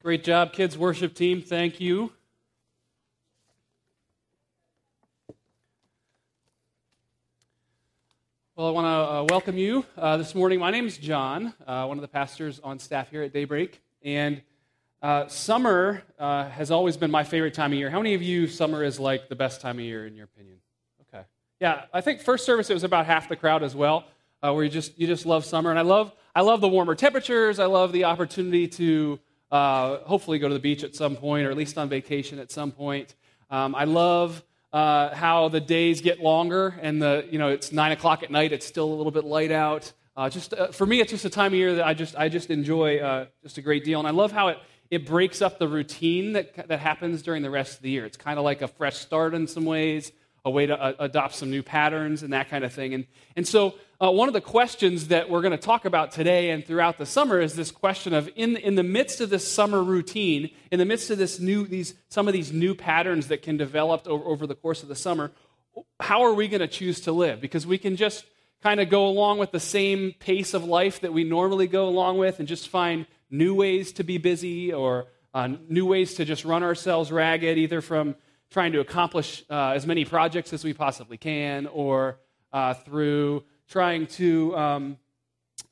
Great job, kids worship team. Thank you. Well, I want to uh, welcome you uh, this morning. My name is John, uh, one of the pastors on staff here at Daybreak. And uh, summer uh, has always been my favorite time of year. How many of you, summer is like the best time of year in your opinion? Okay. Yeah, I think first service it was about half the crowd as well, uh, where you just, you just love summer. And I love, I love the warmer temperatures. I love the opportunity to uh, hopefully go to the beach at some point, or at least on vacation at some point. Um, I love uh, how the days get longer, and the you know it's nine o'clock at night. It's still a little bit light out. Uh, just uh, for me, it's just a time of year that I just I just enjoy uh, just a great deal, and I love how it it breaks up the routine that that happens during the rest of the year. It's kind of like a fresh start in some ways, a way to uh, adopt some new patterns and that kind of thing. And and so uh, one of the questions that we're going to talk about today and throughout the summer is this question of in, in the midst of this summer routine, in the midst of this new, these, some of these new patterns that can develop over, over the course of the summer, how are we going to choose to live? Because we can just kind of go along with the same pace of life that we normally go along with and just find new ways to be busy or uh, new ways to just run ourselves ragged, either from trying to accomplish uh, as many projects as we possibly can or uh, through trying to um,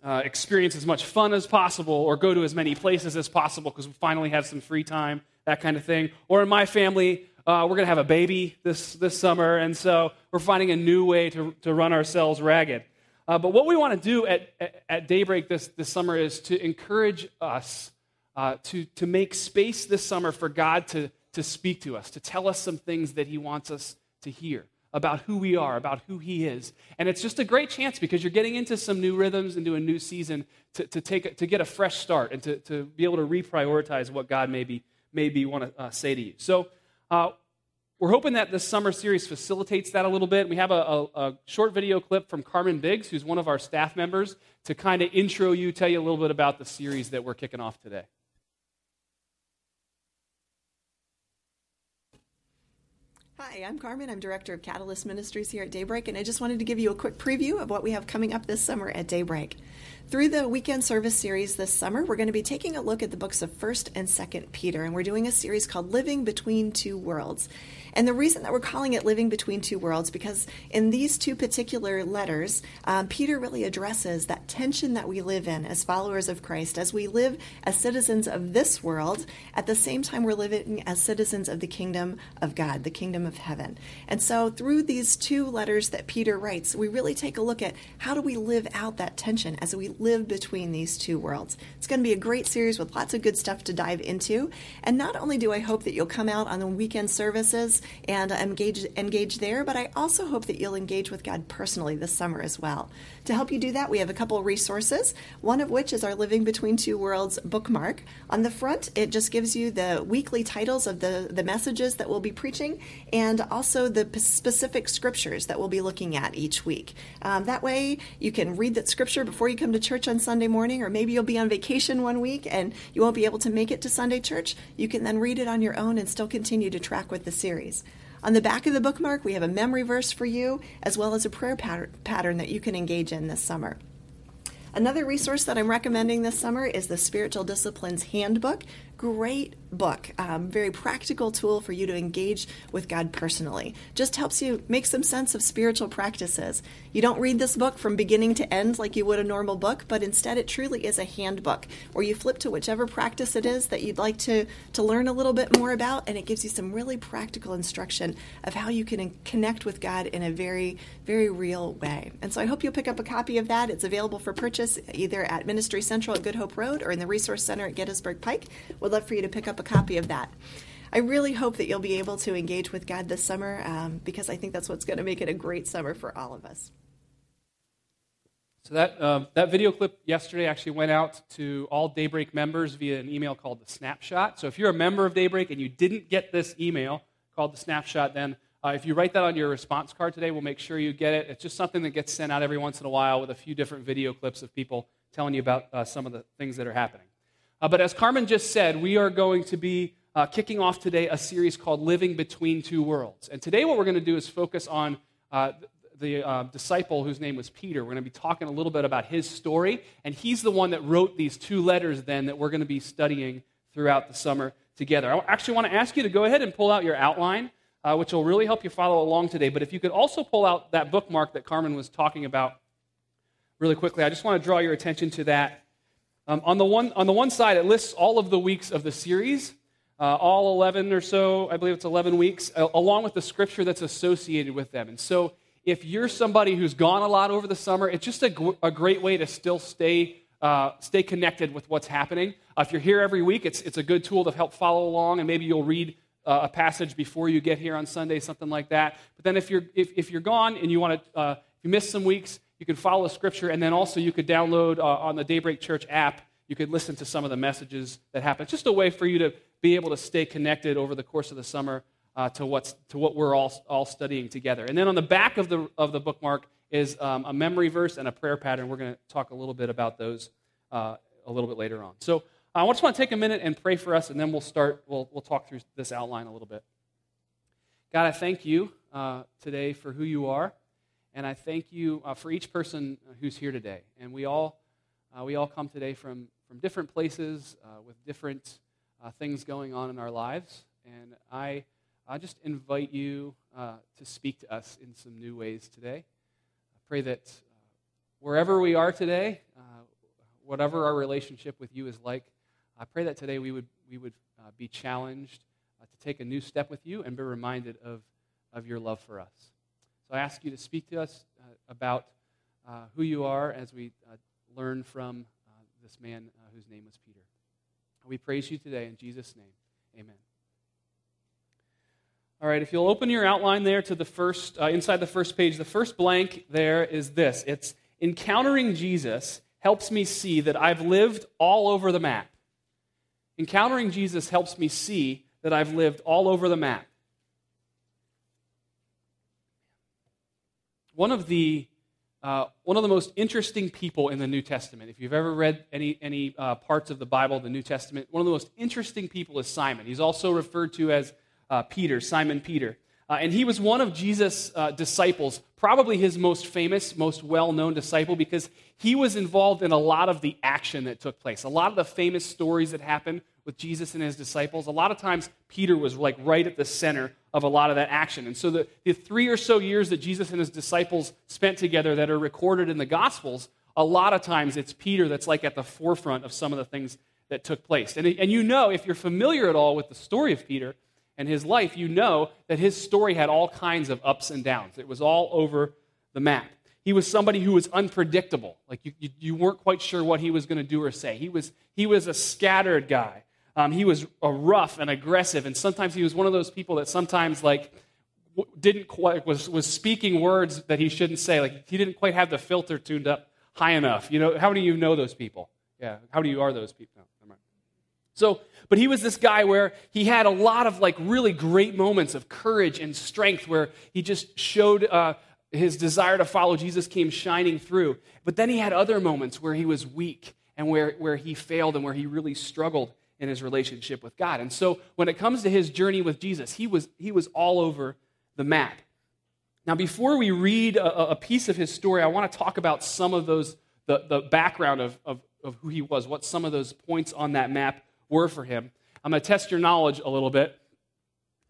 uh, experience as much fun as possible or go to as many places as possible because we finally have some free time, that kind of thing. Or in my family, uh, we're going to have a baby this, this summer, and so we're finding a new way to, to run ourselves ragged. Uh, but what we want to do at, at, at, Daybreak this, this summer is to encourage us uh, to, to make space this summer for God to, to speak to us, to tell us some things that He wants us to hear about who we are, about who He is. And it's just a great chance because you're getting into some new rhythms, into a new season to, to, take, to get a fresh start and to, to be able to reprioritize what God maybe, maybe want to uh, say to you. So, uh, we're hoping that this summer series facilitates that a little bit. We have a, a, a, short video clip from Carmen Biggs, who's one of our staff members, to kind of intro you, tell you a little bit about the series that we're kicking off today. Hi, I'm Carmen. I'm Director of Catalyst Ministries here at Daybreak, and I just wanted to give you a quick preview of what we have coming up this summer at Daybreak. Through the weekend service series this summer, we're going to be taking a look at the books of 1st and 2nd Peter, and we're doing a series called Living Between Two Worlds. And the reason that we're calling it Living Between Two Worlds, because in these two particular letters, um, Peter really addresses that tension that we live in as followers of Christ, as we live as citizens of this world, at the same time we're living as citizens of the kingdom of God, the kingdom of heaven. And so through these two letters that Peter writes, we really take a look at how do we live out that tension as we live between these two worlds. It's going to be a great series with lots of good stuff to dive into. And not only do I hope that you'll come out on the weekend services and uh, engage, engage there, but I also hope that you'll engage with God personally this summer as well. To help you do that, we have a couple resources, one of which is our Living Between Two Worlds bookmark. On the front, it just gives you the weekly titles of the, the messages that we'll be preaching and also the specific scriptures that we'll be looking at each week. Um, that way, you can read that scripture before you come to church on Sunday morning, or maybe you'll be on vacation one week and you won't be able to make it to Sunday church. You can then read it on your own and still continue to track with the series. On the back of the bookmark, we have a memory verse for you, as well as a prayer pattern that you can engage in this summer. Another resource that I'm recommending this summer is the Spiritual Disciplines Handbook. Great book, um, very practical tool for you to engage with God personally. Just helps you make some sense of spiritual practices. You don't read this book from beginning to end like you would a normal book, but instead it truly is a handbook where you flip to whichever practice it is that you'd like to, to learn a little bit more about, and it gives you some really practical instruction of how you can connect with God in a very, very real way. And so I hope you'll pick up a copy of that. It's available for purchase either at Ministry Central at Good Hope Road or in the Resource Center at Gettysburg Pike. Would love for you to pick up a copy of that. I really hope that you'll be able to engage with God this summer um, because I think that's what's going to make it a great summer for all of us. So that, uh, that video clip yesterday actually went out to all Daybreak members via an email called the Snapshot. So if you're a member of Daybreak and you didn't get this email called the Snapshot, then uh, if you write that on your response card today, we'll make sure you get it. It's just something that gets sent out every once in a while with a few different video clips of people telling you about uh, some of the things that are happening. Uh, but as Carmen just said, we are going to be uh, kicking off today a series called Living Between Two Worlds. And today, what we're going to do is focus on uh, the uh, disciple whose name was Peter. We're going to be talking a little bit about his story. And he's the one that wrote these two letters, then, that we're going to be studying throughout the summer together. I actually want to ask you to go ahead and pull out your outline, uh, which will really help you follow along today. But if you could also pull out that bookmark that Carmen was talking about really quickly, I just want to draw your attention to that. Um, on, the one, on the one side, it lists all of the weeks of the series, uh, all 11 or so, I believe it's 11 weeks, uh, along with the scripture that's associated with them. And so if you're somebody who's gone a lot over the summer, it's just a, a great way to still stay, uh, stay connected with what's happening. Uh, if you're here every week, it's, it's a good tool to help follow along, and maybe you'll read uh, a passage before you get here on Sunday, something like that. But then if you're, if, if you're gone and you want to, uh, if you miss some weeks, you can follow scripture, and then also you could download uh, on the Daybreak Church app, you could listen to some of the messages that happen. It's just a way for you to be able to stay connected over the course of the summer uh, to, what's, to what we're all, all studying together. And then on the back of the, of the bookmark is um, a memory verse and a prayer pattern. We're going to talk a little bit about those uh, a little bit later on. So I just want to take a minute and pray for us, and then we'll start, we'll, we'll talk through this outline a little bit. God, I thank you uh, today for who you are, and I thank you uh, for each person who's here today. And we all, uh, we all come today from, from different places uh, with different things going on in our lives. And I I just invite you uh, to speak to us in some new ways today. I pray that uh, wherever we are today, uh, whatever our relationship with you is like, I pray that today we would, we would uh, be challenged uh, to take a new step with you and be reminded of, of your love for us. So I ask you to speak to us uh, about who you are as we learn from this man whose name was Peter. We praise you today in Jesus' name. Amen. All right, if you'll open your outline there to the first, uh, inside the first page, the first blank there is this it's encountering Jesus helps me see that I've lived all over the map. Encountering Jesus helps me see that I've lived all over the map. One of the uh, one of the most interesting people in the New Testament. If you've ever read any, any uh, parts of the Bible, the New Testament, one of the most interesting people is Simon. He's also referred to as uh, Peter, Simon Peter. Uh, and he was one of Jesus' uh, disciples, probably his most famous, most well known disciple, because he was involved in a lot of the action that took place. A lot of the famous stories that happened with Jesus and his disciples, a lot of times Peter was like right at the center of a lot of that action. And so the, the three or so years that Jesus and his disciples spent together that are recorded in the Gospels, a lot of times it's Peter that's like at the forefront of some of the things that took place. And, and you know, if you're familiar at all with the story of Peter, and his life, you know that his story had all kinds of ups and downs. It was all over the map. He was somebody who was unpredictable. Like you, you, you weren't quite sure what he was going to do or say. He was, he was a scattered guy. Um, he was rough and aggressive, and sometimes he was one of those people that sometimes like didn't quite was was speaking words that he shouldn't say. Like he didn't quite have the filter tuned up high enough. You know, how many of you know those people? Yeah, how do you are those people? No, so but he was this guy where he had a lot of like really great moments of courage and strength where he just showed uh, his desire to follow Jesus came shining through. But then he had other moments where he was weak and where, where he failed and where he really struggled in his relationship with God. And so when it comes to his journey with Jesus, he was, he was all over the map. Now, before we read a, a piece of his story, I want to talk about some of those, the, the background of, of, of who he was, what some of those points on that map were for him. I'm going to test your knowledge a little bit.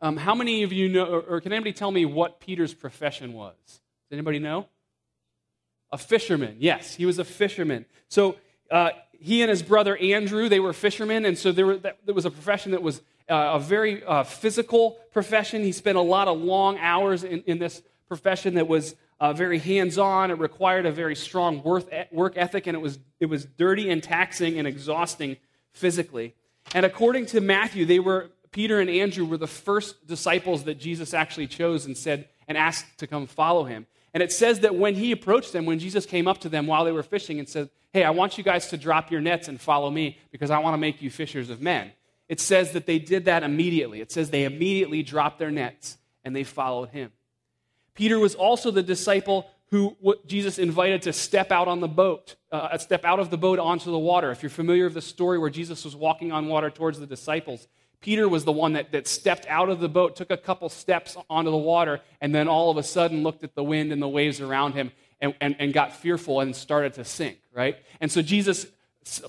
Um, how many of you know, or, or can anybody tell me what Peter's profession was? Does anybody know? A fisherman. Yes, he was a fisherman. So uh, he and his brother Andrew, they were fishermen, and so there, were, that, there was a profession that was uh, a very uh, physical profession. He spent a lot of long hours in, in this profession that was uh, very hands-on. It required a very strong work ethic, and it was, it was dirty and taxing and exhausting physically. And according to Matthew, they were Peter and Andrew were the first disciples that Jesus actually chose and said and asked to come follow him. And it says that when he approached them, when Jesus came up to them while they were fishing and said, Hey, I want you guys to drop your nets and follow me because I want to make you fishers of men. It says that they did that immediately. It says they immediately dropped their nets and they followed him. Peter was also the disciple who Jesus invited to step out on the boat, uh, step out of the boat onto the water. If you're familiar with the story where Jesus was walking on water towards the disciples, Peter was the one that, that stepped out of the boat, took a couple steps onto the water, and then all of a sudden looked at the wind and the waves around him and, and, and got fearful and started to sink, right? And so Jesus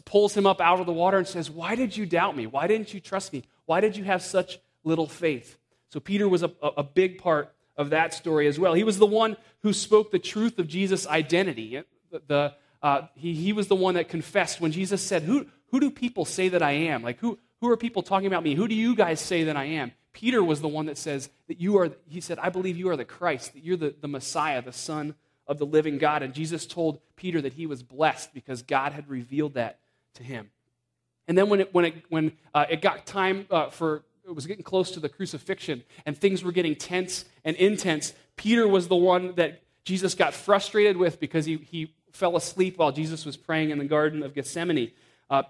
pulls him up out of the water and says, Why did you doubt me? Why didn't you trust me? Why did you have such little faith? So Peter was a, a big part of that story as well. He was the one who spoke the truth of Jesus' identity. The, uh, he, he was the one that confessed when Jesus said, who, who do people say that I am? Like, who, who are people talking about me? Who do you guys say that I am? Peter was the one that says that you are, he said, I believe you are the Christ, that you're the, the Messiah, the Son of the living God. And Jesus told Peter that he was blessed because God had revealed that to him. And then when it, when it, when, uh, it got time uh, for, it was getting close to the crucifixion and things were getting tense and intense, Peter was the one that Jesus got frustrated with because he, he fell asleep while Jesus was praying in the Garden of Gethsemane. Uh,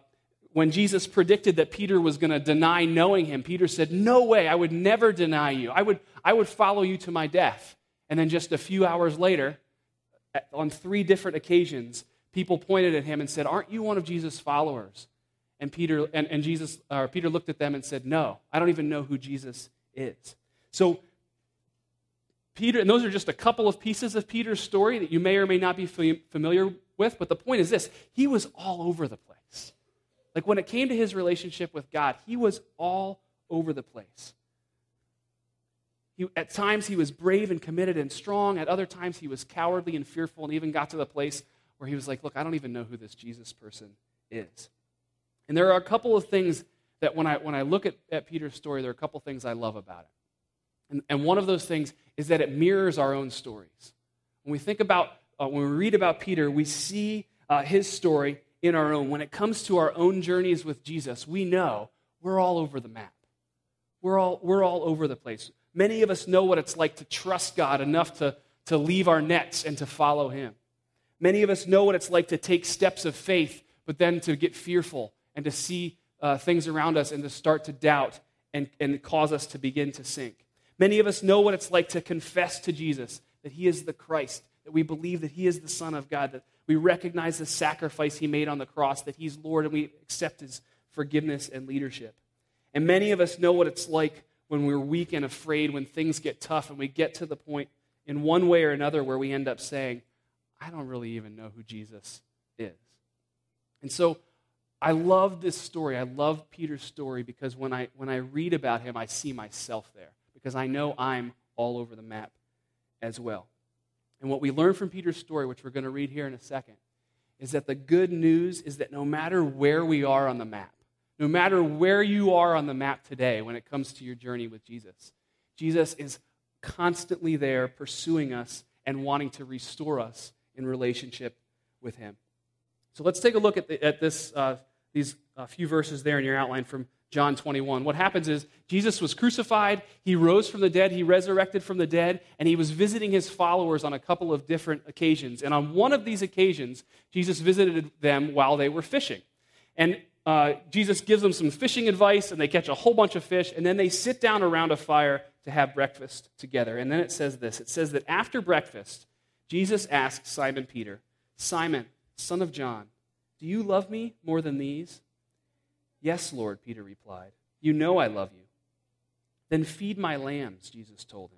when Jesus predicted that Peter was going to deny knowing him, Peter said, No way, I would never deny you. I would, I would follow you to my death. And then just a few hours later, on three different occasions, people pointed at him and said, Aren't you one of Jesus' followers? And Peter, and, and Jesus, or Peter looked at them and said, No, I don't even know who Jesus is. So, Peter, and those are just a couple of pieces of Peter's story that you may or may not be familiar with, but the point is this he was all over the place. Like when it came to his relationship with God, he was all over the place. He, at times he was brave and committed and strong. At other times he was cowardly and fearful and even got to the place where he was like, Look, I don't even know who this Jesus person is. And there are a couple of things that when I, when I look at, at Peter's story, there are a couple of things I love about it. And, and one of those things is that it mirrors our own stories. When we think about, uh, when we read about Peter, we see uh, his story in our own. When it comes to our own journeys with Jesus, we know we're all over the map. We're all, we're all over the place. Many of us know what it's like to trust God enough to, to leave our nets and to follow Him. Many of us know what it's like to take steps of faith, but then to get fearful and to see uh, things around us and to start to doubt and, and cause us to begin to sink. Many of us know what it's like to confess to Jesus that He is the Christ, that we believe that He is the Son of God, that we recognize the sacrifice He made on the cross, that He's Lord, and we accept His forgiveness and leadership. And many of us know what it's like when we're weak and afraid, when things get tough, and we get to the point in one way or another where we end up saying, I don't really even know who Jesus is. And so I love this story. I love Peter's story because when I, when I read about him, I see myself there because I know I'm all over the map as well. And what we learn from Peter's story, which we're going to read here in a second, is that the good news is that no matter where we are on the map, no matter where you are on the map today when it comes to your journey with Jesus, Jesus is constantly there pursuing us and wanting to restore us in relationship with Him. So let's take a look at, the, at this, uh, these uh, few verses there in your outline from John 21. What happens is Jesus was crucified, he rose from the dead, he resurrected from the dead, and he was visiting his followers on a couple of different occasions. And on one of these occasions, Jesus visited them while they were fishing. And uh, Jesus gives them some fishing advice, and they catch a whole bunch of fish, and then they sit down around a fire to have breakfast together. And then it says this it says that after breakfast, Jesus asked Simon Peter, Simon, son of John, do you love me more than these? Yes, Lord, Peter replied. You know I love you. Then feed my lambs, Jesus told him.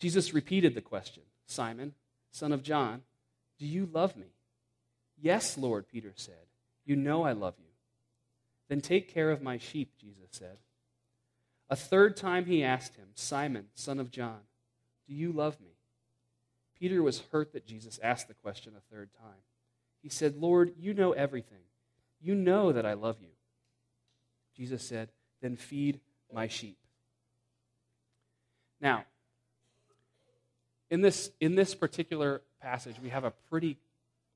Jesus repeated the question Simon, son of John, do you love me? Yes, Lord, Peter said. You know I love you. Then take care of my sheep, Jesus said. A third time he asked him, Simon, son of John, do you love me? Peter was hurt that Jesus asked the question a third time. He said, Lord, you know everything. You know that I love you. Jesus said, Then feed my sheep. Now, in this, in this particular passage, we have a pretty,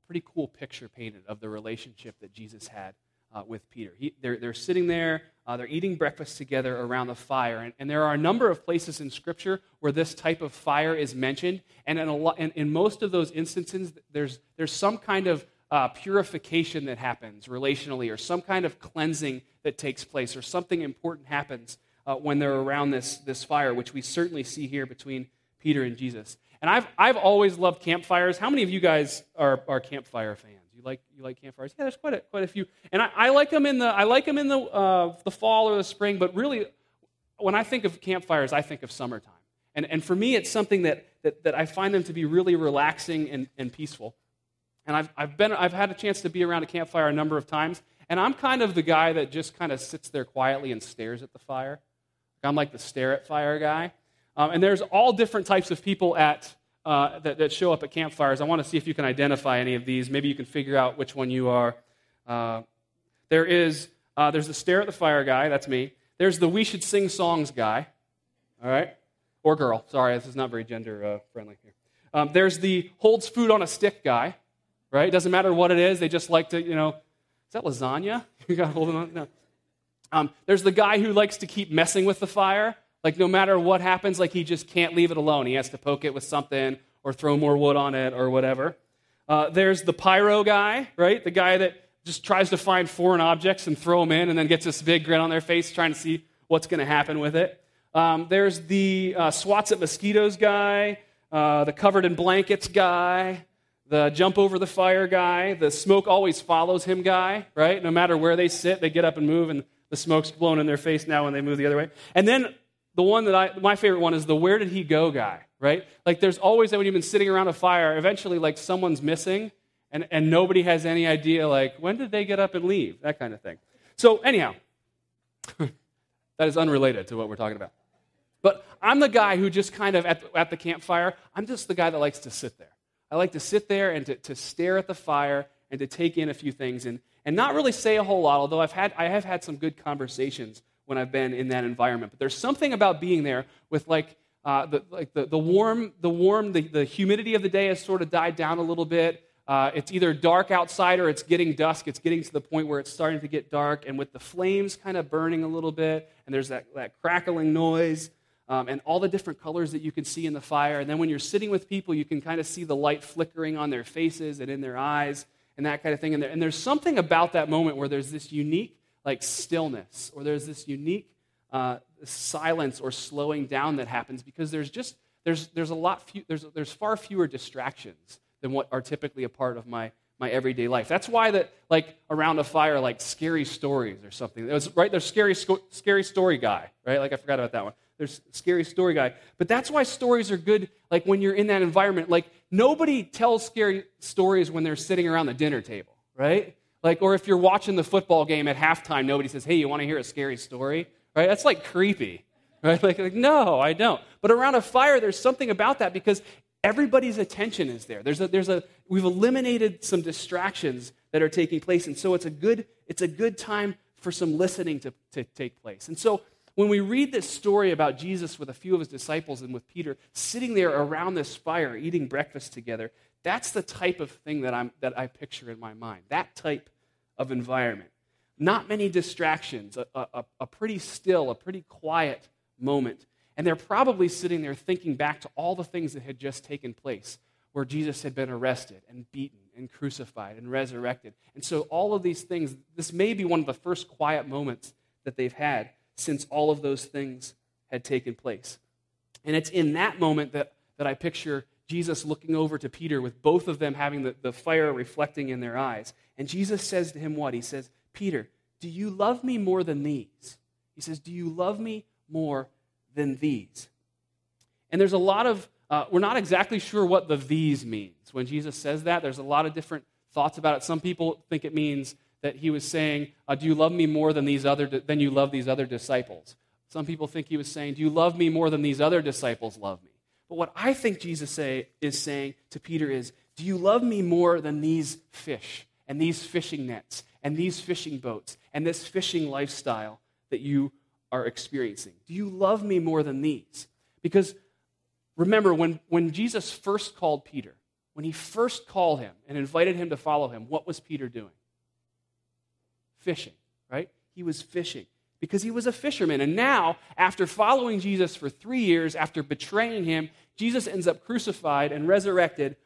pretty cool picture painted of the relationship that Jesus had uh, with Peter. He, they're, they're sitting there, uh, they're eating breakfast together around the fire. And, and, there are a number of places in Scripture where this type of fire is mentioned. And in, a lo- in, in most of those instances, there's, there's some kind of uh, purification that happens relationally, or some kind of cleansing that takes place, or something important happens uh, when they're around this, this fire, which we certainly see here between Peter and Jesus. And I've, I've always loved campfires. How many of you guys are, are campfire fans? You like, you like campfires? Yeah, there's quite a, quite a few. And I, I like them in, the, I like them in the, uh, the fall or the spring, but really, when I think of campfires, I think of summertime. And, and for me, it's something that, that, that I find them to be really relaxing and, and peaceful. And I've, I've, been, I've had a chance to be around a campfire a number of times, and I'm kind of the guy that just kind of sits there quietly and stares at the fire. I'm like the stare at fire guy. Um, and there's all different types of people at, uh, that, that, show up at campfires. I want to see if you can identify any of these. Maybe you can figure out which one you are. Uh, there is uh, there's the stare at the fire guy. That's me. There's the we should sing songs guy. All right, or girl. Sorry, this is not very gender uh, friendly here. Um, there's the holds food on a stick guy. Right? Doesn't matter what it is. They just like to you know. Is that lasagna? you got hold on. No. Um, there's the guy who likes to keep messing with the fire. Like, no matter what happens, like, he just can't leave it alone. He has to poke it with something or throw more wood on it or whatever. Uh, there's the pyro guy, right? The guy that just tries to find foreign objects and throw them in and then gets this big grin on their face trying to see what's going to happen with it. Um, there's the uh, swats at mosquitoes guy, uh, the covered in blankets guy, the jump over the fire guy, the smoke always follows him guy, right? No matter where they sit, they get up and move, and the smoke's blown in their face now when they move the other way. And then the one that I, my favorite one is the where did he go guy, right? Like there's always that when you've been sitting around a fire, eventually like someone's missing and, and nobody has any idea like when did they get up and leave, that kind of thing. So anyhow, that is unrelated to what we're talking about. But I'm the guy who just kind of at at the campfire, I'm just the guy that likes to sit there. I like to sit there and to, to stare at the fire and to take in a few things and, and not really say a whole lot, although I've had, I have had some good conversations when I've been in that environment. But there's something about being there with like, uh, the, like the, the warm, the warm, the, the humidity of the day has sort of died down a little bit. Uh, it's either dark outside or it's getting dusk. It's getting to the point where it's starting to get dark, and with the flames kind of burning a little bit, and there's that, that crackling noise, um, and all the different colors that you can see in the fire. And then when you're sitting with people, you can kind of see the light flickering on their faces and in their eyes, and that kind of thing. And, there, and there's something about that moment where there's this unique like stillness, or there's this unique uh, silence or slowing down that happens because there's just there's there's a lot few, there's there's far fewer distractions than what are typically a part of my my everyday life. That's why that like around a fire, like scary stories or something. It was right. There's scary scary story guy, right? Like I forgot about that one. There's scary story guy. But that's why stories are good. Like when you're in that environment, like nobody tells scary stories when they're sitting around the dinner table, right? Like, or if you're watching the football game at halftime, nobody says, hey, you want to hear a scary story? Right? That's like creepy. Right? Like, like, no, I don't. But around a fire, there's something about that because everybody's attention is there. There's a, there's a, we've eliminated some distractions that are taking place. And so it's a good, it's a good time for some listening to, to take place. And so when we read this story about Jesus with a few of his disciples and with Peter sitting there around this fire eating breakfast together, that's the type of thing that, I'm, that I picture in my mind. That type of environment. Not many distractions, a, a, a pretty still, a pretty quiet moment. And they're probably sitting there thinking back to all the things that had just taken place, where Jesus had been arrested and beaten and crucified and resurrected. And so, all of these things, this may be one of the first quiet moments that they've had since all of those things had taken place. And it's in that moment that, that I picture Jesus looking over to Peter with both of them having the, the fire reflecting in their eyes. And Jesus says to him, What? He says, Peter, do you love me more than these? He says, Do you love me more than these? And there's a lot of, uh, we're not exactly sure what the these means. When Jesus says that, there's a lot of different thoughts about it. Some people think it means that he was saying, uh, Do you love me more than, these other, than you love these other disciples? Some people think he was saying, Do you love me more than these other disciples love me? But what I think Jesus say, is saying to Peter is, Do you love me more than these fish? and these fishing nets and these fishing boats and this fishing lifestyle that you are experiencing? Do you love me more than these? Because remember, when, when Jesus first called Peter, when he first called him and invited him to follow him, what was Peter doing? Fishing, right? He was fishing because he was a fisherman. And now, after following Jesus for three years, after betraying him, Jesus ends up crucified and resurrected.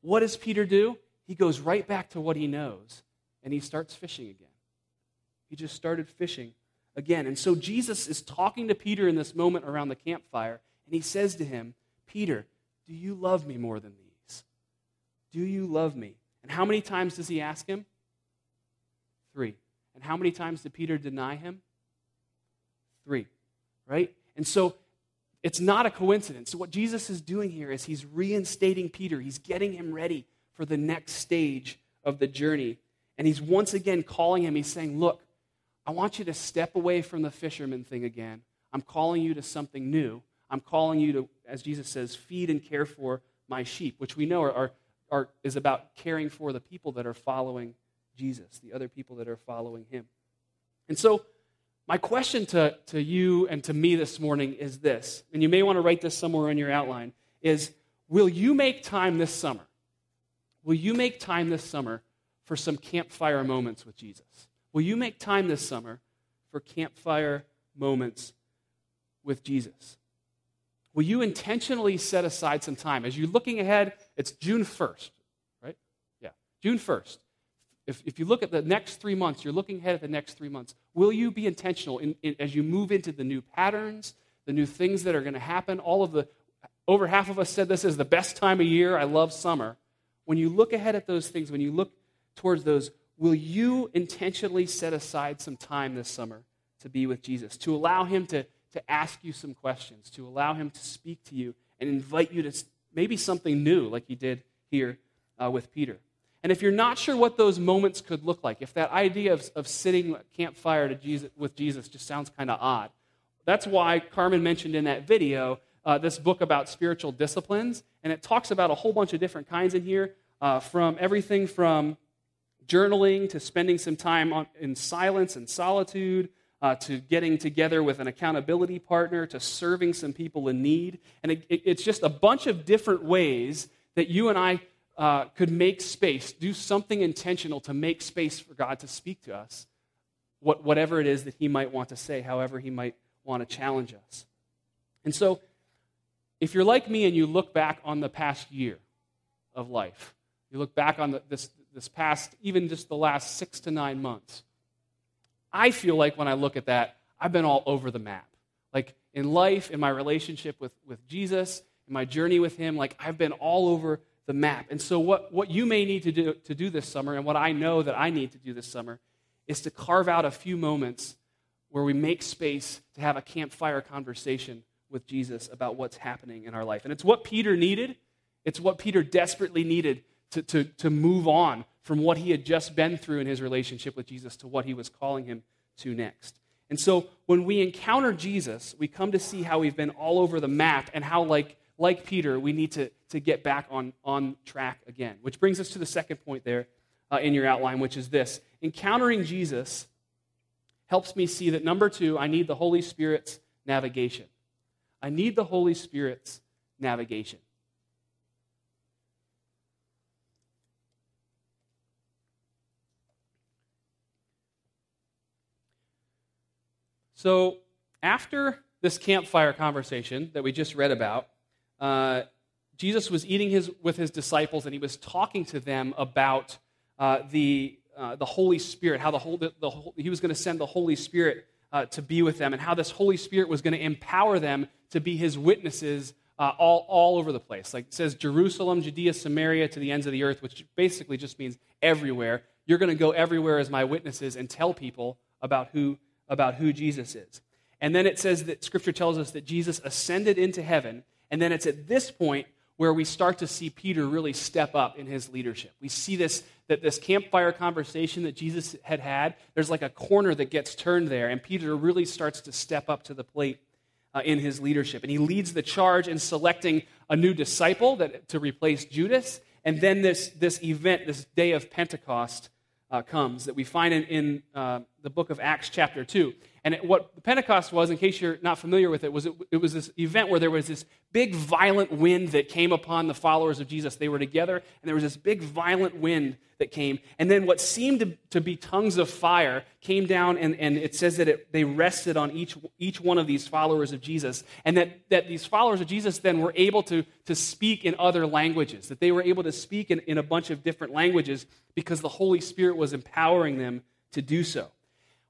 What does Peter do? he goes right back to what he knows and he starts fishing again. He just started fishing again. And so Jesus is talking to Peter in this moment around the campfire, and he says to him, Peter, do you love me more than these? Do you love me? And how many times does he ask him? Three. And how many times did Peter deny him? Three. Right? And so it's not a coincidence. So, what Jesus is doing here is he's reinstating Peter, he's getting him ready for the next stage of the journey. And he's once again calling him. He's saying, Look, I want you to step away from the fisherman thing again. I'm calling you to something new. I'm calling you to, as Jesus says, feed and care for my sheep, which we know are, are, are, is about caring for the people that are following Jesus, the other people that are following him. And so, my question to, to you and to me this morning is this, and you may want to write this somewhere in your outline, is will you make time this summer? Will you make time this summer for some campfire moments with Jesus? Will you make time this summer for campfire moments with Jesus? Will you intentionally set aside some time? As you're looking ahead, it's June 1st, right? Yeah, June 1st. If, if you look at the next three months, you're looking ahead at the next three months. Will you be intentional in, in, as you move into the new patterns, the new things that are going to happen? All of the, over half of us said this is the best time of year. I love summer. When you look ahead at those things, when you look towards those, will you intentionally set aside some time this summer to be with Jesus, to allow Him to, to ask you some questions, to allow Him to speak to you and invite you to maybe something new, like He did here uh, with Peter? And if you're not sure what those moments could look like, if that idea of, of sitting at campfire to Jesus, with Jesus just sounds kind of odd, that's why Carmen mentioned in that video uh, this book about spiritual disciplines. And it talks about a whole bunch of different kinds in here, uh, from everything from journaling to spending some time on, in silence and solitude. Uh, to getting together with an accountability partner, to serving some people in need. And it, it, it's just a bunch of different ways that you and I uh, could make space, do something intentional to make space for God to speak to us, what, whatever it is that He might want to say, however He might want to challenge us. And so, if you're like me and you look back on the past year of life, you look back on the, this, this past, even just the last six to nine months. I feel like when I look at that, I've been all over the map. Like in life, in my relationship with, with Jesus, in my journey with Him, like I've been all over the map. And so, what, what you may need to do, to do this summer, and what I know that I need to do this summer, is to carve out a few moments where we make space to have a campfire conversation with Jesus about what's happening in our life. And it's what Peter needed. It's what Peter desperately needed to, to, to move on from what he had just been through in his relationship with Jesus to what he was calling him to next. And so when we encounter Jesus, we come to see how we've been all over the map and how, like, like Peter, we need to, to get back on, on track again. Which brings us to the second point there uh, in your outline, which is this encountering Jesus helps me see that number two, I need the Holy Spirit's navigation. I need the Holy Spirit's navigation. So, after this campfire conversation that we just read about, uh, Jesus was eating his, with his disciples and he was talking to them about uh, the, uh, the Holy Spirit, how the, whole, the, the he was going to send the Holy Spirit uh, to be with them, and how this Holy Spirit was going to empower them to be his witnesses uh, all, all over the place. Like it says, Jerusalem, Judea, Samaria, to the ends of the earth, which basically just means everywhere. You're going to go everywhere as my witnesses and tell people about who about who Jesus is. And then it says that Scripture tells us that Jesus ascended into heaven. And then it's at this point where we start to see Peter really step up in his leadership. We see this that this campfire conversation that Jesus had had, there's like a corner that gets turned there, and Peter really starts to step up to the plate uh, in his leadership. And he leads the charge in selecting a new disciple that, to replace Judas. And then this, this event, this day of Pentecost, uh, comes that we find in, in uh, the book of Acts, chapter 2. And what Pentecost was, in case you're not familiar with it, was it, it, was this event where there was this big violent wind that came upon the followers of Jesus. They were together, and there was this big violent wind that came. And then what seemed to, to be tongues of fire came down, and, and it says that it, they rested on each, each one of these followers of Jesus. And that, that these followers of Jesus then were able to, to speak in other languages, that they were able to speak in, in a bunch of different languages because the Holy Spirit was empowering them to do so.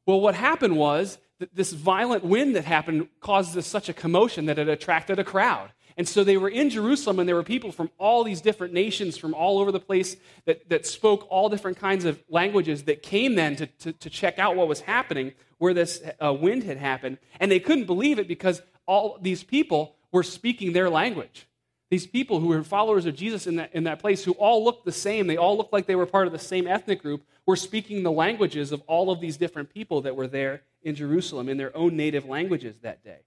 Well, what happened was that this violent wind that happened caused such a commotion that it attracted a crowd. And so they were in Jerusalem, and there were people from all these different nations from all over the place that, that spoke all different kinds of languages that came then to, to, to check out what was happening, where this uh, wind had happened. And they couldn't believe it because all these people were speaking their language. These people who were followers of Jesus in that, in that place, who all looked the same, they all looked like they were part of the same ethnic group, were speaking the languages of all of these different people that were there in Jerusalem in their own native languages that day.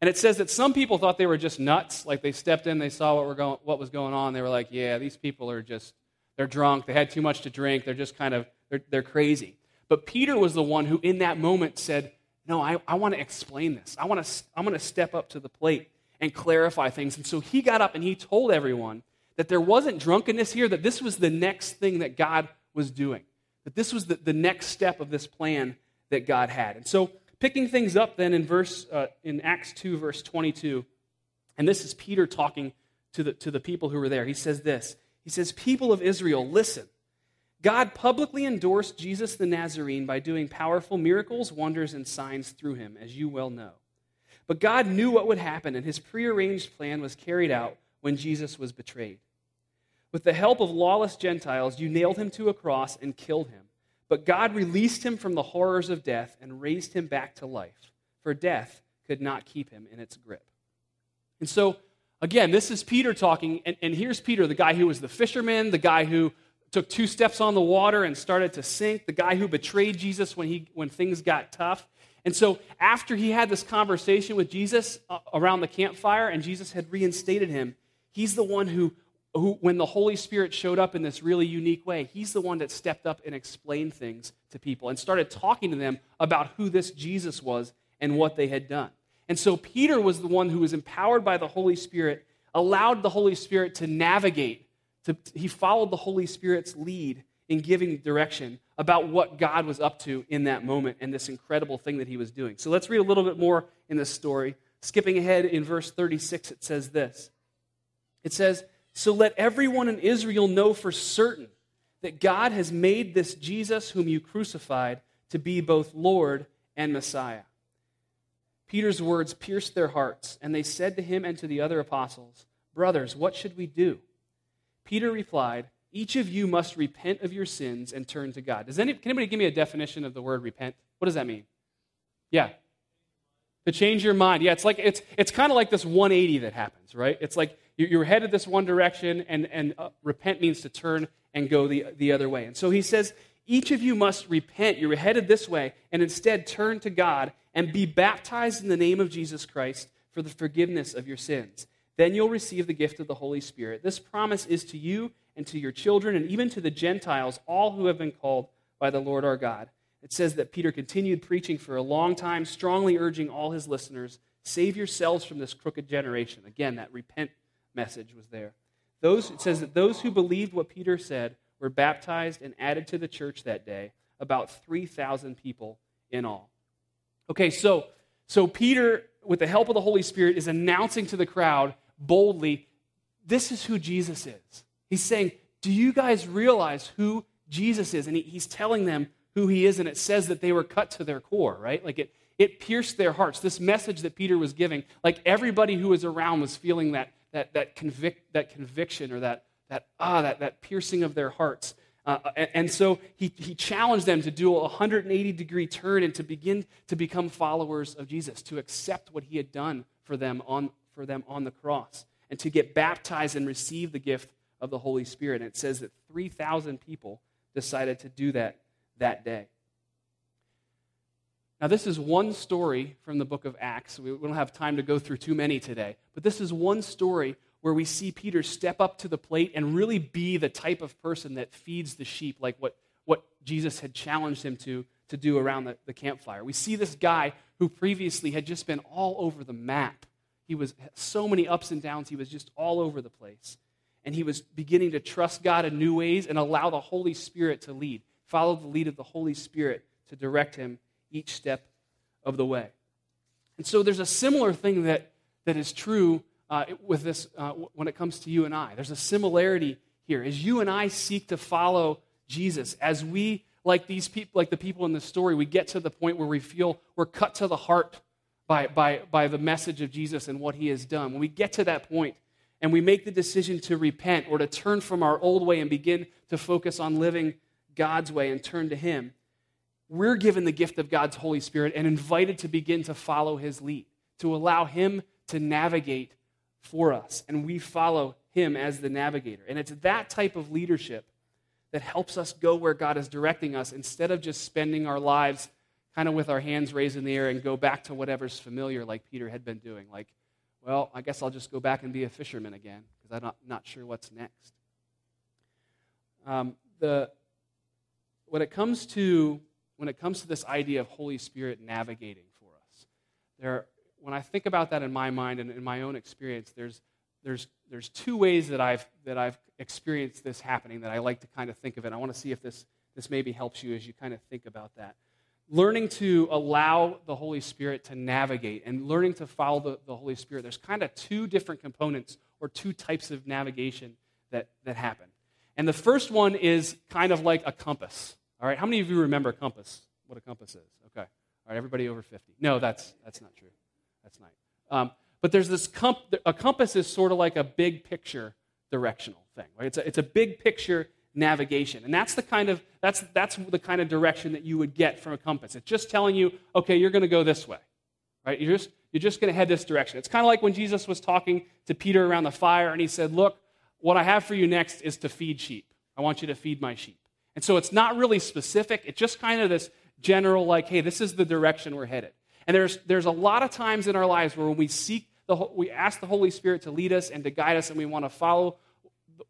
And it says that some people thought they were just nuts. Like they stepped in, they saw what, were going, what was going on. They were like, yeah, these people are just, they're drunk. They had too much to drink. They're just kind of, they're, they're crazy. But Peter was the one who, in that moment, said, no, I, I want to explain this. I want to, I'm going to step up to the plate and clarify things. And so he got up and he told everyone that there wasn't drunkenness here, that this was the next thing that God was doing, that this was the, the next step of this plan that God had. And so, picking things up then in verse uh, in Acts 2, verse 22, and this is Peter talking to the, to the people who were there. He says this He says, People of Israel, listen. God publicly endorsed Jesus the Nazarene by doing powerful miracles, wonders, and signs through him, as you well know. But God knew what would happen, and his prearranged plan was carried out when Jesus was betrayed. With the help of lawless Gentiles, you nailed him to a cross and killed him. But God released him from the horrors of death and raised him back to life, for death could not keep him in its grip. And so, again, this is Peter talking, and, and here's Peter, the guy who was the fisherman, the guy who took two steps on the water and started to sink, the guy who betrayed Jesus when, he, when things got tough. And so, after he had this conversation with Jesus uh, around the campfire and Jesus had reinstated him, he's the one who, who, when the Holy Spirit showed up in this really unique way, he's the one that stepped up and explained things to people and started talking to them about who this Jesus was and what they had done. And so, Peter was the one who was empowered by the Holy Spirit, allowed the Holy Spirit to navigate to, he followed the Holy Spirit's lead in giving direction about what God was up to in that moment and this incredible thing that he was doing. So let's read a little bit more in this story. Skipping ahead in verse 36, it says this It says, So let everyone in Israel know for certain that God has made this Jesus, whom you crucified, to be both Lord and Messiah. Peter's words pierced their hearts, and they said to him and to the other apostles, Brothers, what should we do? Peter replied, Each of you must repent of your sins and turn to God. Does any, can anybody give me a definition of the word repent? What does that mean? Yeah. To change your mind. Yeah, it's like it's it's kind of like this 180 that happens, right? It's like you're headed this one direction, and, and uh, repent means to turn and go the, the other way. And so he says, each of you must repent. You're headed this way, and instead turn to God and be baptized in the name of Jesus Christ for the forgiveness of your sins. Then you'll receive the gift of the Holy Spirit. This promise is to you and to your children and even to the Gentiles, all who have been called by the Lord our God. It says that Peter continued preaching for a long time, strongly urging all his listeners save yourselves from this crooked generation. Again, that repent message was there. Those, it says that those who believed what Peter said were baptized and added to the church that day, about 3,000 people in all. Okay, so, so Peter, with the help of the Holy Spirit, is announcing to the crowd boldly, This is who Jesus is. He's saying, Do you guys realize who Jesus is? And he, he's telling them who he is, and it says that they were cut to their core, right? Like it, it pierced their hearts. This message that Peter was giving, like everybody who was around was feeling that, that, that, convic- that conviction or that, that, ah, that, that piercing of their hearts. Uh, and, and, so he, he challenged them to do a 180 degree turn and to begin to become followers of Jesus, to accept what he had done for them on, for them on the cross and to get baptized and receive the gift of the Holy Spirit. And it says that 3,000 people decided to do that that day. Now, this is one story from the book of Acts. We don't have time to go through too many today, but this is one story where we see Peter step up to the plate and really be the type of person that feeds the sheep, like what, what Jesus had challenged him to, to do around the, the campfire. We see this guy who previously had just been all over the map he was so many ups and downs. He was just all over the place. And he was beginning to trust God in new ways and allow the Holy Spirit to lead, follow the lead of the Holy Spirit to direct him each step of the way. And so there's a similar thing that, that is true uh, with this uh, when it comes to you and I. There's a similarity here. As you and I seek to follow Jesus, as we, like these people, like the people in the story, we get to the point where we feel we're cut to the heart by, by, by the message of Jesus and what he has done. When we get to that point and we make the decision to repent or to turn from our old way and begin to focus on living God's way and turn to him, we're given the gift of God's Holy Spirit and invited to begin to follow his lead, to allow him to navigate for us, and we follow him as the navigator. And it's that type of leadership that helps us go where God is directing us instead of just spending our lives kind of with our hands raised in the air and go back to whatever's familiar, like Peter had been doing. Like, well, I guess I'll just go back and be a fisherman again because I'm not, not sure what's next. Um, the, when, it comes to, when it comes to this idea of Holy Spirit navigating for us, there, when I think about that in my mind and in my own experience, there's, there's, there's two ways that I've, that I've experienced this happening that I like to kind of think of it. I want to see if this, this maybe helps you as you kind of think about that learning to allow the Holy Spirit to navigate and learning to follow the, the Holy Spirit, there's kind of two different components or two types of navigation that, that happen. And the first one is kind of like a compass. All right, how many of you remember a compass? What a compass is? Okay. All right, everybody over 50. No, that's, that's not true. That's not. Um, but there's this comp- a compass is sort of like a big picture directional thing. Right? It's a, it's a big picture navigation. And that's the kind of that's that's the kind of direction that you would get from a compass. It's just telling you, okay, you're going to go this way. Right? You're just you're just going to head this direction. It's kind of like when Jesus was talking to Peter around the fire and he said, "Look, what I have for you next is to feed sheep. I want you to feed my sheep." And so it's not really specific. It's just kind of this general like, "Hey, this is the direction we're headed." And there's there's a lot of times in our lives where when we seek the we ask the Holy Spirit to lead us and to guide us and we want to follow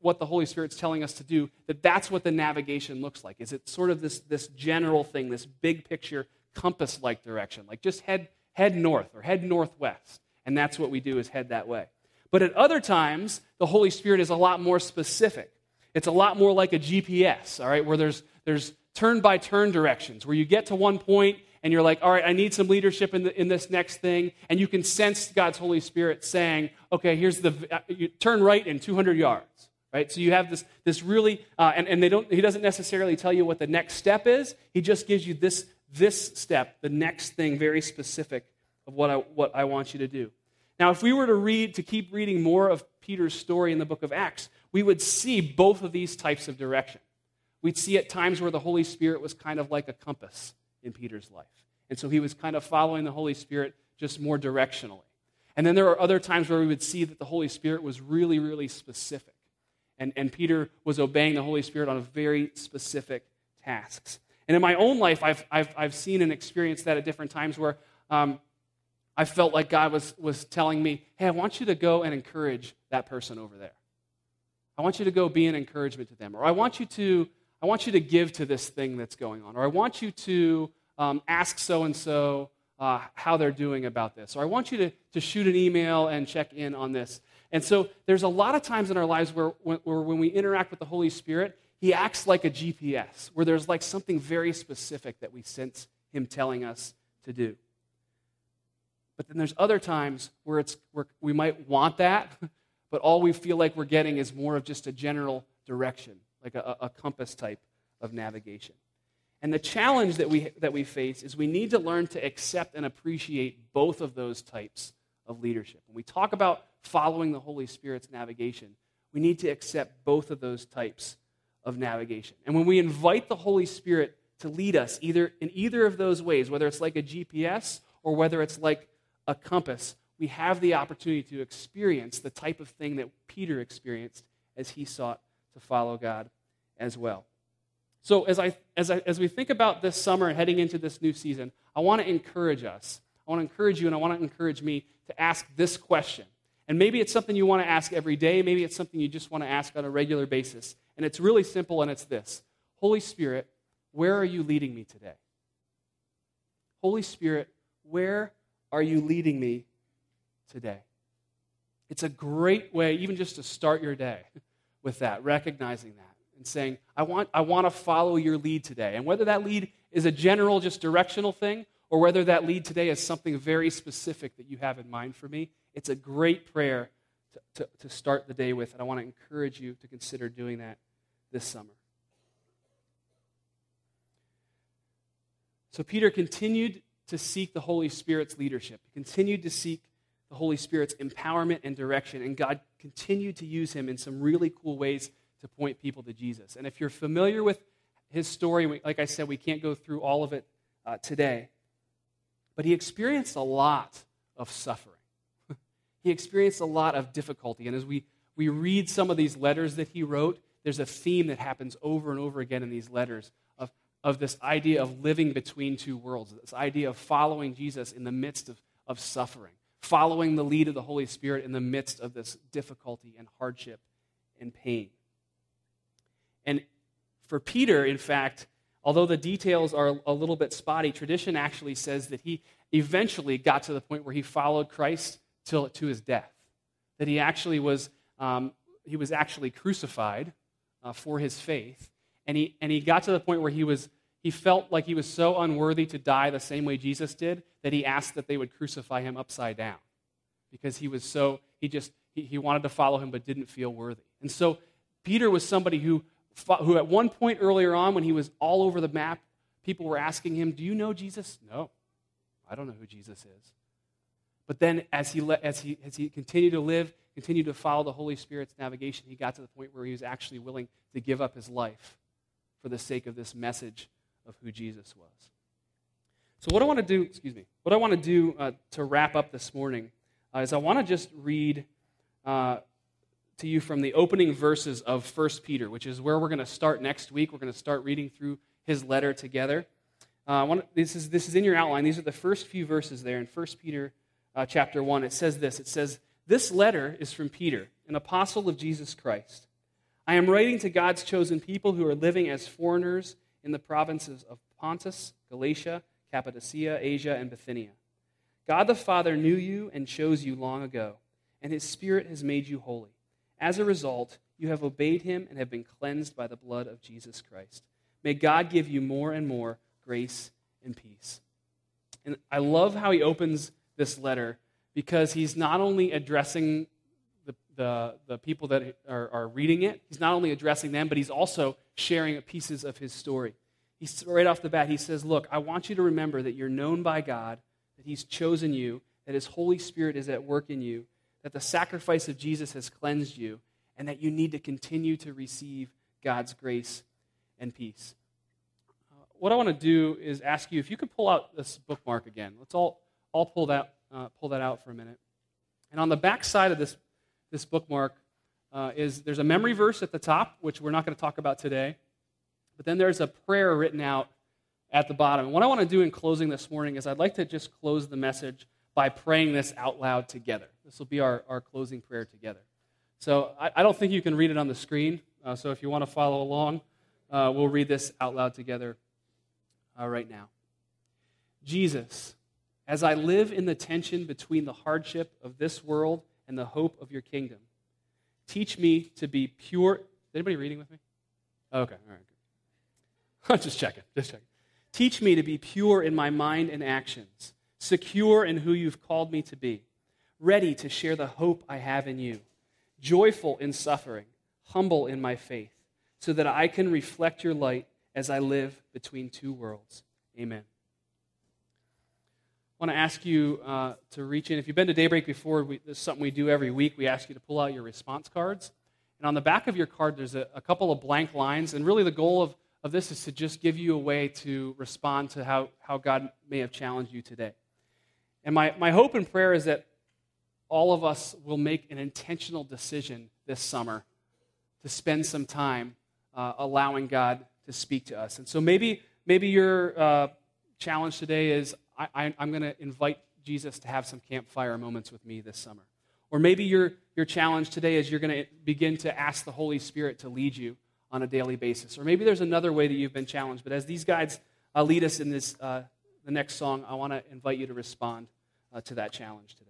what the Holy Spirit's telling us to do, that that's what the navigation looks like. Is it sort of this, this general thing, this big picture, compass like direction? Like just head, head north or head northwest. And that's what we do is head that way. But at other times, the Holy Spirit is a lot more specific. It's a lot more like a GPS, all right, where there's, there's turn by turn directions, where you get to one point and you're like, all right, I need some leadership in, the, in this next thing. And you can sense God's Holy Spirit saying, okay, here's the, uh, you turn right in 200 yards right? So you have this, this really, uh, and, and they don't, he doesn't necessarily tell you what the next step is. He just gives you this, this step, the next thing, very specific of what I, what I want you to do. Now, if we were to read, to keep reading more of Peter's story in the book of Acts, we would see both of these types of direction. We'd see at times where the Holy Spirit was kind of like a compass in Peter's life. And so he was kind of following the Holy Spirit just more directionally. And then there are other times where we would see that the Holy Spirit was really, really specific. And, and Peter was obeying the Holy Spirit on very specific tasks. And in my own life, I've, I've, I've seen and experienced that at different times where um, I felt like God was, was telling me, hey, I want you to go and encourage that person over there. I want you to go be an encouragement to them. Or I want you to, I want you to give to this thing that's going on. Or I want you to um, ask so and so how they're doing about this. Or I want you to, to shoot an email and check in on this. And so there's a lot of times in our lives where, where, when we interact with the Holy Spirit, he acts like a GPS, where there's like something very specific that we sense him telling us to do. But then there's other times where, it's, where we might want that, but all we feel like we're getting is more of just a general direction, like a, a compass type of navigation. And the challenge that we, that we face is we need to learn to accept and appreciate both of those types of leadership. When we talk about following the Holy Spirit's navigation, we need to accept both of those types of navigation. And when we invite the Holy Spirit to lead us either in either of those ways, whether it's like a GPS or whether it's like a compass, we have the opportunity to experience the type of thing that Peter experienced as he sought to follow God as well. So, as, I, as, I, as we think about this summer and heading into this new season, I want to encourage us. I want to encourage you and I want to encourage me to ask this question and maybe it's something you want to ask every day. Maybe it's something you just want to ask on a regular basis. And it's really simple, and it's this Holy Spirit, where are you leading me today? Holy Spirit, where are you leading me today? It's a great way, even just to start your day with that, recognizing that and saying, I want, I want to follow your lead today. And whether that lead is a general, just directional thing, or whether that lead today is something very specific that you have in mind for me, it's a great prayer to, to, to start the day with, and I want to encourage you to consider doing that this summer. So Peter continued to seek the Holy Spirit's leadership. He continued to seek the Holy Spirit's empowerment and direction, and God continued to use him in some really cool ways to point people to Jesus. And if you're familiar with his story, like I said, we can't go through all of it uh, today, but he experienced a lot of suffering. He experienced a lot of difficulty. And as we, we read some of these letters that he wrote, there's a theme that happens over and over again in these letters of, of this idea of living between two worlds, this idea of following Jesus in the midst of, of suffering, following the lead of the Holy Spirit in the midst of this difficulty and hardship and pain. And for Peter, in fact, although the details are a little bit spotty, tradition actually says that he eventually got to the point where he followed Christ till to his death. That he actually was um, he was actually crucified uh, for his faith, and he and he got to the point where he was he felt like he was so unworthy to die the same way Jesus did that he asked that they would crucify him upside down because he was so he just he, he wanted to follow him but didn't feel worthy. And so Peter was somebody who who at one point earlier on, when he was all over the map, people were asking him, Do you know Jesus? No, I don't know who Jesus is. But then, as he, as he, as he continued to live, continued to follow the Holy Spirit's navigation, he got to the point where he was actually willing to give up his life for the sake of this message of who Jesus was. So, what I want to do, excuse me, what I want to do uh, to wrap up this morning uh, is I want to just read uh, to you from the opening verses of 1 Peter, which is where we're going to start next week. We're going to start reading through his letter together. Uh, one, this, is, this is in your outline. These are the first few verses there in 1 Peter uh, chapter 1. It says this It says, This letter is from Peter, an apostle of Jesus Christ. I am writing to God's chosen people who are living as foreigners in the provinces of Pontus, Galatia, Cappadocia, Asia, and Bithynia. God the Father knew you and chose you long ago, and his Spirit has made you holy. As a result, you have obeyed him and have been cleansed by the blood of Jesus Christ. May God give you more and more grace and peace. And I love how he opens this letter because he's not only addressing the, the, people that are, are reading it, he's not only addressing them, but he's also sharing pieces of his story. He's, right off the bat, he says, Look, I want you to remember that you're known by God, that he's chosen you, that his Holy Spirit is at work in you, that the sacrifice of Jesus has cleansed you, and that you need to continue to receive God's grace and peace. Uh, what I want to do is ask you if you could pull out this bookmark again. Let's all, all pull, that, uh, pull that out for a minute. And on the back side of this, this bookmark uh, is there's a memory verse at the top, which we're not going to talk about today. But then there's a prayer written out at the bottom. And what I want to do in closing this morning is I'd like to just close the message by praying this out loud together. This will be our, our closing prayer together. So I, I don't think you can read it on the screen. Uh, so if you want to follow along, uh, we'll read this out loud together uh, right now. Jesus, as I live in the tension between the hardship of this world and the hope of your kingdom, teach me to be pure. Anybody reading with me? Okay, all right. Good. just checking, just checking. Teach me to be pure in my mind and actions secure in who you've called me to be, ready to share the hope I have in you, joyful in suffering, humble in my faith, so that I can reflect your light as I live between two worlds. Amen. Want to ask you uh, to reach in. If you've been to Daybreak before, we, this is something we do every week. We ask you to pull out your response cards. And on the back of your card, there's a, a couple of blank lines. And really, the goal of, of this is to just give you a way to respond to how, how God may have challenged you today. And my, my hope and prayer is that all of us will make an intentional decision this summer to spend some time uh, allowing God to speak to us. And so maybe, maybe your uh, challenge today is I, I'm going to invite Jesus to have some campfire moments with me this summer. Or maybe your, your challenge today is you're going to begin to ask the Holy Spirit to lead you on a daily basis. Or maybe there's another way that you've been challenged. But as these guides uh, lead us in this, uh, the next song, I want to invite you to respond uh, to that challenge today.